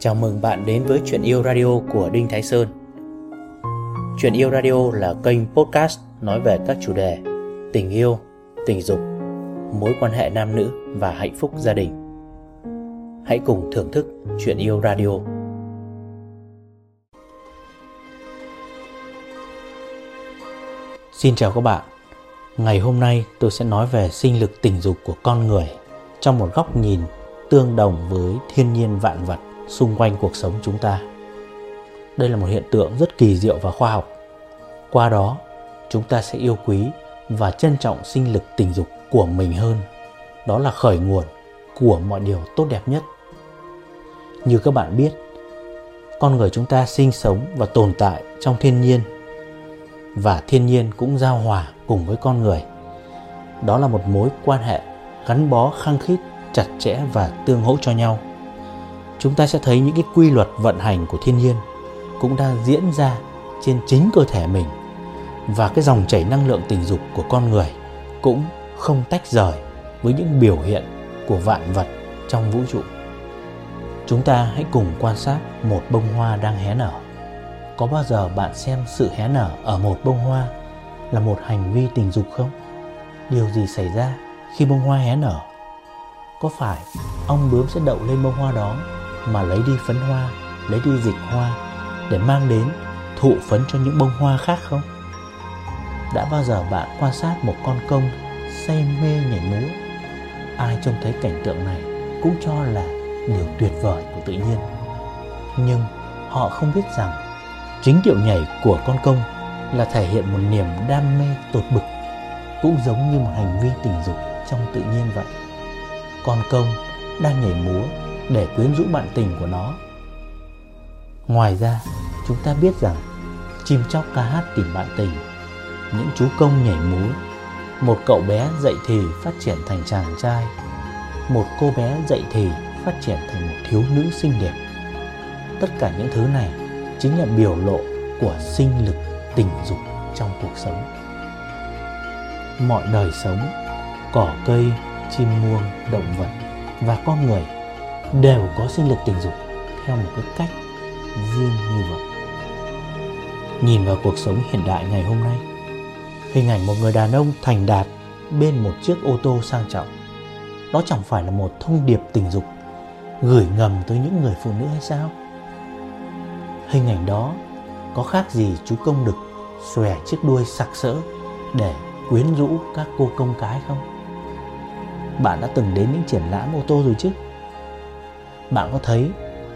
Chào mừng bạn đến với Chuyện Yêu Radio của Đinh Thái Sơn. Chuyện Yêu Radio là kênh podcast nói về các chủ đề tình yêu, tình dục, mối quan hệ nam nữ và hạnh phúc gia đình. Hãy cùng thưởng thức Chuyện Yêu Radio. Xin chào các bạn. Ngày hôm nay tôi sẽ nói về sinh lực tình dục của con người trong một góc nhìn tương đồng với thiên nhiên vạn vật xung quanh cuộc sống chúng ta. Đây là một hiện tượng rất kỳ diệu và khoa học. Qua đó, chúng ta sẽ yêu quý và trân trọng sinh lực tình dục của mình hơn. Đó là khởi nguồn của mọi điều tốt đẹp nhất. Như các bạn biết, con người chúng ta sinh sống và tồn tại trong thiên nhiên và thiên nhiên cũng giao hòa cùng với con người. Đó là một mối quan hệ gắn bó khăng khít, chặt chẽ và tương hỗ cho nhau. Chúng ta sẽ thấy những cái quy luật vận hành của thiên nhiên cũng đang diễn ra trên chính cơ thể mình và cái dòng chảy năng lượng tình dục của con người cũng không tách rời với những biểu hiện của vạn vật trong vũ trụ. Chúng ta hãy cùng quan sát một bông hoa đang hé nở. Có bao giờ bạn xem sự hé nở ở một bông hoa là một hành vi tình dục không? Điều gì xảy ra khi bông hoa hé nở? Có phải ong bướm sẽ đậu lên bông hoa đó mà lấy đi phấn hoa, lấy đi dịch hoa để mang đến thụ phấn cho những bông hoa khác không? Đã bao giờ bạn quan sát một con công say mê nhảy múa? Ai trông thấy cảnh tượng này cũng cho là điều tuyệt vời của tự nhiên. Nhưng họ không biết rằng chính điệu nhảy của con công là thể hiện một niềm đam mê tột bực cũng giống như một hành vi tình dục trong tự nhiên vậy con công đang nhảy múa để quyến rũ bạn tình của nó. Ngoài ra, chúng ta biết rằng chim chóc ca hát tìm bạn tình, những chú công nhảy múa, một cậu bé dậy thì phát triển thành chàng trai, một cô bé dậy thì phát triển thành một thiếu nữ xinh đẹp. Tất cả những thứ này chính là biểu lộ của sinh lực, tình dục trong cuộc sống. Mọi đời sống, cỏ cây chim muông, động vật và con người đều có sinh lực tình dục theo một cái cách riêng như vậy nhìn vào cuộc sống hiện đại ngày hôm nay, hình ảnh một người đàn ông thành đạt bên một chiếc ô tô sang trọng, đó chẳng phải là một thông điệp tình dục gửi ngầm tới những người phụ nữ hay sao hình ảnh đó có khác gì chú công đực xòe chiếc đuôi sặc sỡ để quyến rũ các cô công cái không? Bạn đã từng đến những triển lãm ô tô rồi chứ? Bạn có thấy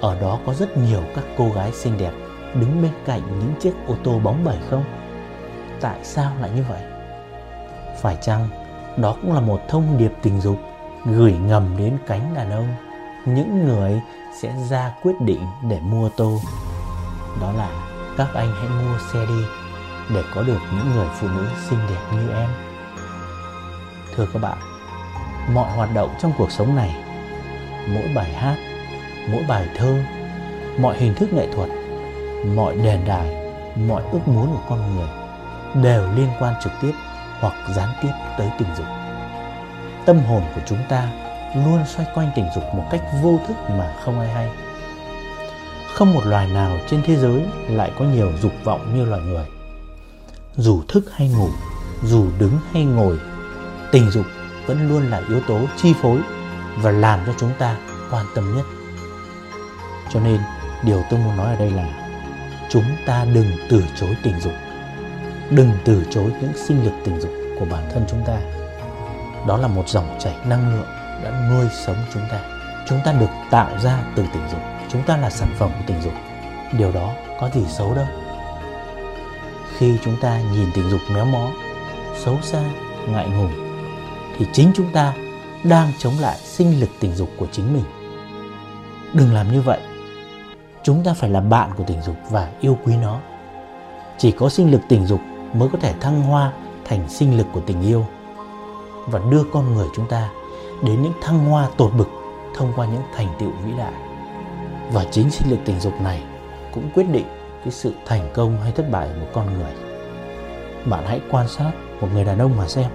ở đó có rất nhiều các cô gái xinh đẹp đứng bên cạnh những chiếc ô tô bóng bẩy không? Tại sao lại như vậy? Phải chăng đó cũng là một thông điệp tình dục gửi ngầm đến cánh đàn ông những người sẽ ra quyết định để mua tô đó là các anh hãy mua xe đi để có được những người phụ nữ xinh đẹp như em thưa các bạn mọi hoạt động trong cuộc sống này. Mỗi bài hát, mỗi bài thơ, mọi hình thức nghệ thuật, mọi đền đài, mọi ước muốn của con người đều liên quan trực tiếp hoặc gián tiếp tới tình dục. Tâm hồn của chúng ta luôn xoay quanh tình dục một cách vô thức mà không ai hay. Không một loài nào trên thế giới lại có nhiều dục vọng như loài người. Dù thức hay ngủ, dù đứng hay ngồi, tình dục vẫn luôn là yếu tố chi phối và làm cho chúng ta quan tâm nhất. Cho nên, điều tôi muốn nói ở đây là chúng ta đừng từ chối tình dục. Đừng từ chối những sinh lực tình dục của bản thân chúng ta. Đó là một dòng chảy năng lượng đã nuôi sống chúng ta. Chúng ta được tạo ra từ tình dục. Chúng ta là sản phẩm của tình dục. Điều đó có gì xấu đâu. Khi chúng ta nhìn tình dục méo mó, xấu xa, ngại ngùng thì chính chúng ta đang chống lại sinh lực tình dục của chính mình. Đừng làm như vậy. Chúng ta phải là bạn của tình dục và yêu quý nó. Chỉ có sinh lực tình dục mới có thể thăng hoa thành sinh lực của tình yêu và đưa con người chúng ta đến những thăng hoa tột bực thông qua những thành tựu vĩ đại. Và chính sinh lực tình dục này cũng quyết định cái sự thành công hay thất bại của một con người. Bạn hãy quan sát một người đàn ông mà xem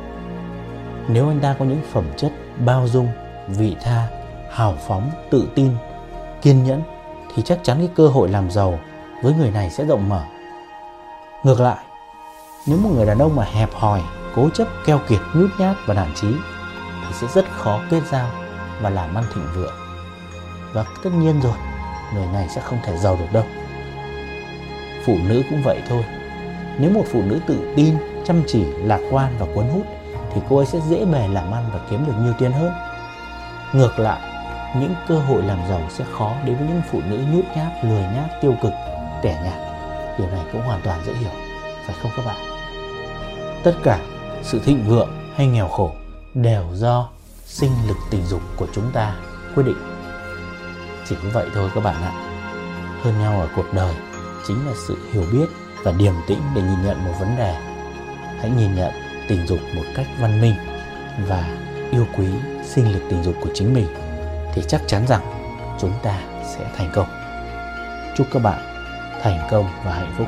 nếu anh ta có những phẩm chất bao dung vị tha hào phóng, tự tin, kiên nhẫn thì chắc chắn cái cơ hội làm giàu với người này sẽ rộng mở. Ngược lại, nếu một người đàn ông mà hẹp hòi, cố chấp, keo kiệt, nhút nhát và nản trí thì sẽ rất khó kết giao và làm ăn thịnh vượng. Và tất nhiên rồi, người này sẽ không thể giàu được đâu. Phụ nữ cũng vậy thôi. Nếu một phụ nữ tự tin, chăm chỉ, lạc quan và cuốn hút thì cô ấy sẽ dễ bề làm ăn và kiếm được nhiều tiền hơn. Ngược lại, những cơ hội làm giàu sẽ khó đến với những phụ nữ nhút nhát, lười nhát, tiêu cực, tẻ nhạt. Điều này cũng hoàn toàn dễ hiểu, phải không các bạn? Tất cả sự thịnh vượng hay nghèo khổ đều do sinh lực tình dục của chúng ta quyết định. Chỉ có vậy thôi các bạn ạ. Hơn nhau ở cuộc đời chính là sự hiểu biết và điềm tĩnh để nhìn nhận một vấn đề. Hãy nhìn nhận tình dục một cách văn minh và yêu quý sinh lực tình dục của chính mình, thì chắc chắn rằng chúng ta sẽ thành công. Chúc các bạn thành công và hạnh phúc.